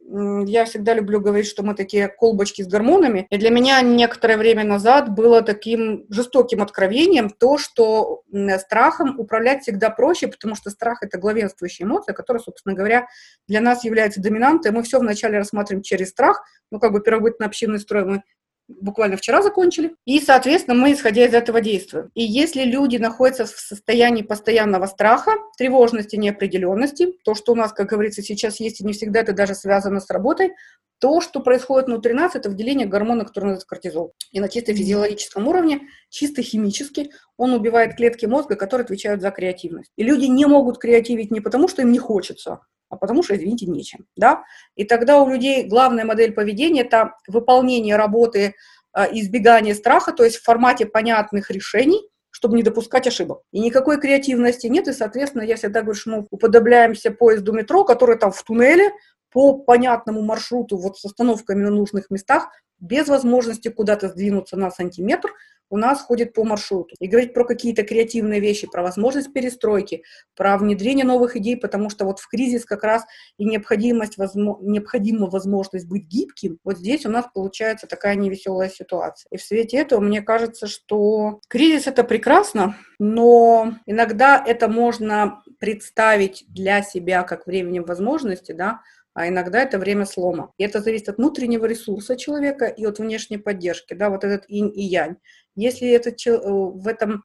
Я всегда люблю говорить, что мы такие колбочки с гормонами, и для меня некоторое время назад было таким жестоким откровением то, что страхом управлять всегда проще, потому что страх – это главенствующая эмоция, которая, собственно говоря, для нас является доминантой. Мы все вначале рассматриваем через страх, ну, как бы первобытно-общинный строй мы буквально вчера закончили. И, соответственно, мы, исходя из этого, действуем. И если люди находятся в состоянии постоянного страха, тревожности, неопределенности, то, что у нас, как говорится, сейчас есть, и не всегда это даже связано с работой, то, что происходит внутри нас, это выделение гормона, который называется кортизол. И на чисто физиологическом уровне, чисто химически, он убивает клетки мозга, которые отвечают за креативность. И люди не могут креативить не потому, что им не хочется, а потому что, извините, нечем, да. И тогда у людей главная модель поведения – это выполнение работы, а, избегание страха, то есть в формате понятных решений, чтобы не допускать ошибок. И никакой креативности нет, и, соответственно, я всегда говорю, что мы уподобляемся поезду метро, который там в туннеле, по понятному маршруту, вот с остановками на нужных местах, без возможности куда-то сдвинуться на сантиметр, у нас ходит по маршруту. И говорить про какие-то креативные вещи, про возможность перестройки, про внедрение новых идей, потому что вот в кризис как раз и необходимость, возможно, необходима возможность быть гибким, вот здесь у нас получается такая невеселая ситуация. И в свете этого мне кажется, что кризис это прекрасно, но иногда это можно представить для себя как временем возможности, да, а иногда это время слома. И это зависит от внутреннего ресурса человека и от внешней поддержки, да, вот этот инь и янь. Если этот, э, в этом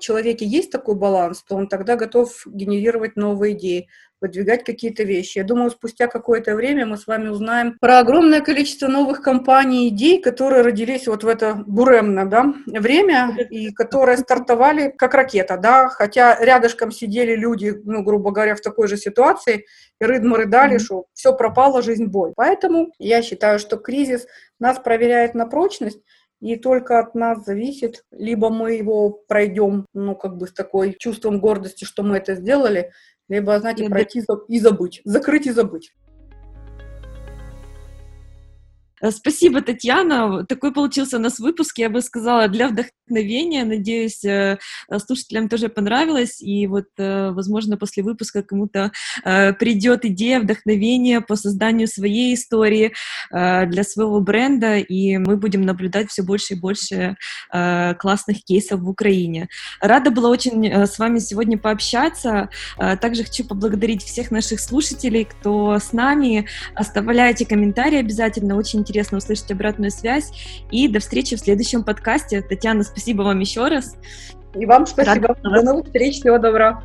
человеке есть такой баланс, то он тогда готов генерировать новые идеи, выдвигать какие-то вещи. Я думаю, спустя какое-то время мы с вами узнаем про огромное количество новых компаний, идей, которые родились вот в это буремное да, время, и которые стартовали как ракета, да, хотя рядышком сидели люди, ну, грубо говоря, в такой же ситуации, и рыдмы рыдали, mm-hmm. что все пропало, жизнь боль. Поэтому я считаю, что кризис нас проверяет на прочность, и только от нас зависит, либо мы его пройдем, ну, как бы с такой чувством гордости, что мы это сделали, либо, знаете, пройти и забыть, закрыть и забыть. Э, спасибо, Татьяна. Такой получился у нас выпуск, я бы сказала, для вдохновения. Надеюсь, э, слушателям тоже понравилось. И вот, э, возможно, после выпуска кому-то придет идея, вдохновения по созданию своей истории для своего бренда, и мы будем наблюдать все больше и больше классных кейсов в Украине. Рада была очень с вами сегодня пообщаться. Также хочу поблагодарить всех наших слушателей, кто с нами. Оставляйте комментарии обязательно. Очень интересно услышать обратную связь. И до встречи в следующем подкасте. Татьяна, спасибо вам еще раз. И вам спасибо. Рада. До новых встреч. Всего доброго.